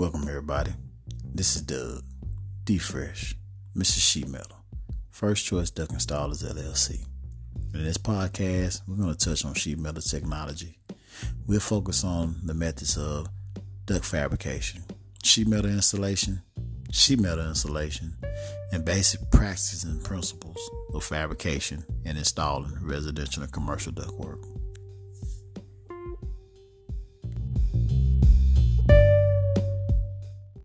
Welcome, everybody. This is Doug, D Fresh, Mr. Sheet Metal, First Choice Duct Installers LLC. In this podcast, we're going to touch on sheet metal technology. We'll focus on the methods of duct fabrication, sheet metal installation, sheet metal installation, and basic practices and principles of fabrication and installing residential and commercial ductwork.